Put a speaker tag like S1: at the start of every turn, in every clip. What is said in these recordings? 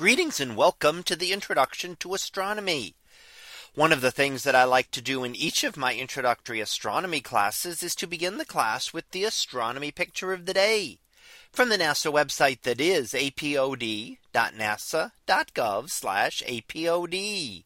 S1: Greetings and welcome to the introduction to astronomy. One of the things that I like to do in each of my introductory astronomy classes is to begin the class with the astronomy picture of the day from the NASA website that is apod.nasa.gov apod.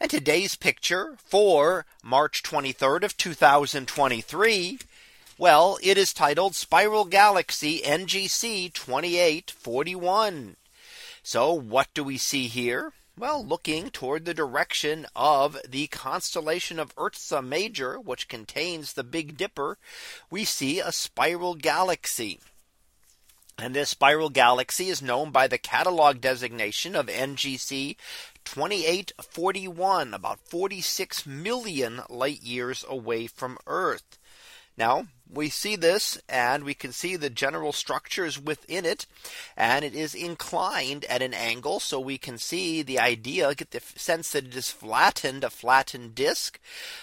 S1: And today's picture for March 23rd of 2023. Well, it is titled Spiral Galaxy NGC 2841. So what do we see here? Well, looking toward the direction of the constellation of Ursa Major, which contains the Big Dipper, we see a spiral galaxy. And this spiral galaxy is known by the catalog designation of NGC 2841, about 46 million light years away from Earth. Now, we see this and we can see the general structures within it and it is inclined at an angle so we can see the idea get the sense that it is flattened a flattened disk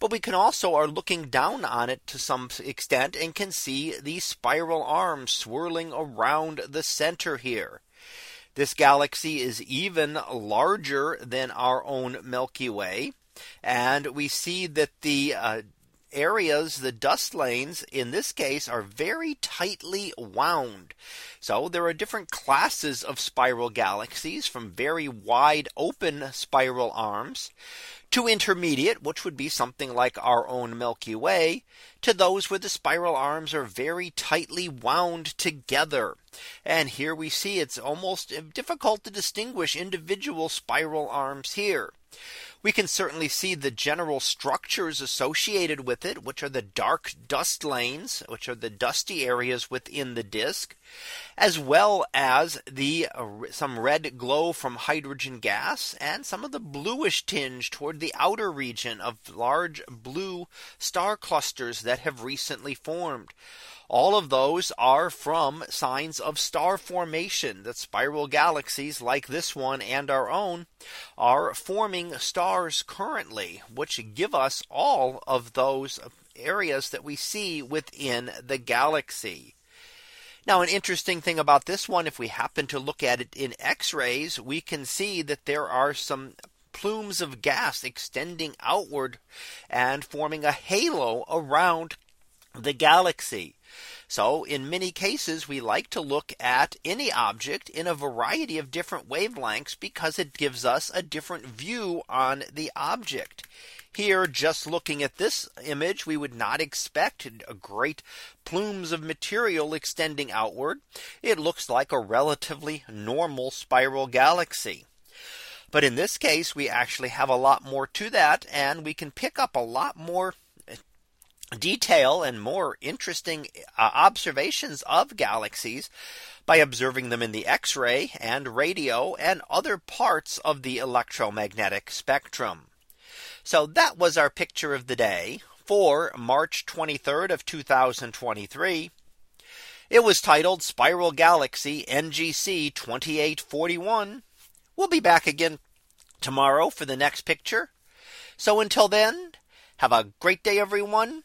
S1: but we can also are looking down on it to some extent and can see the spiral arms swirling around the center here this galaxy is even larger than our own Milky Way and we see that the uh, areas, the dust lanes in this case are very tightly wound. So there are different classes of spiral galaxies from very wide open spiral arms to intermediate, which would be something like our own Milky Way, to those where the spiral arms are very tightly wound together. And here we see it's almost difficult to distinguish individual spiral arms here. We can certainly see the general structures associated with it, which are the dark dust lanes, which are the dusty areas within the disk, as well as the uh, some red glow from hydrogen gas and some of the bluish tinge toward the outer region of large blue star clusters that have recently formed. All of those are from signs of star formation that spiral galaxies like this one and our own are forming stars currently, which give us all of those areas that we see within the galaxy. Now, an interesting thing about this one, if we happen to look at it in X rays, we can see that there are some plumes of gas extending outward and forming a halo around the galaxy. So in many cases, we like to look at any object in a variety of different wavelengths because it gives us a different view on the object. Here, just looking at this image, we would not expect great plumes of material extending outward. It looks like a relatively normal spiral galaxy. But in this case, we actually have a lot more to that, and we can pick up a lot more detail and more interesting uh, observations of galaxies by observing them in the X-ray and radio and other parts of the electromagnetic spectrum. So that was our picture of the day for March 23rd of 2023. It was titled Spiral Galaxy NGC 2841. We'll be back again tomorrow for the next picture. So until then, have a great day everyone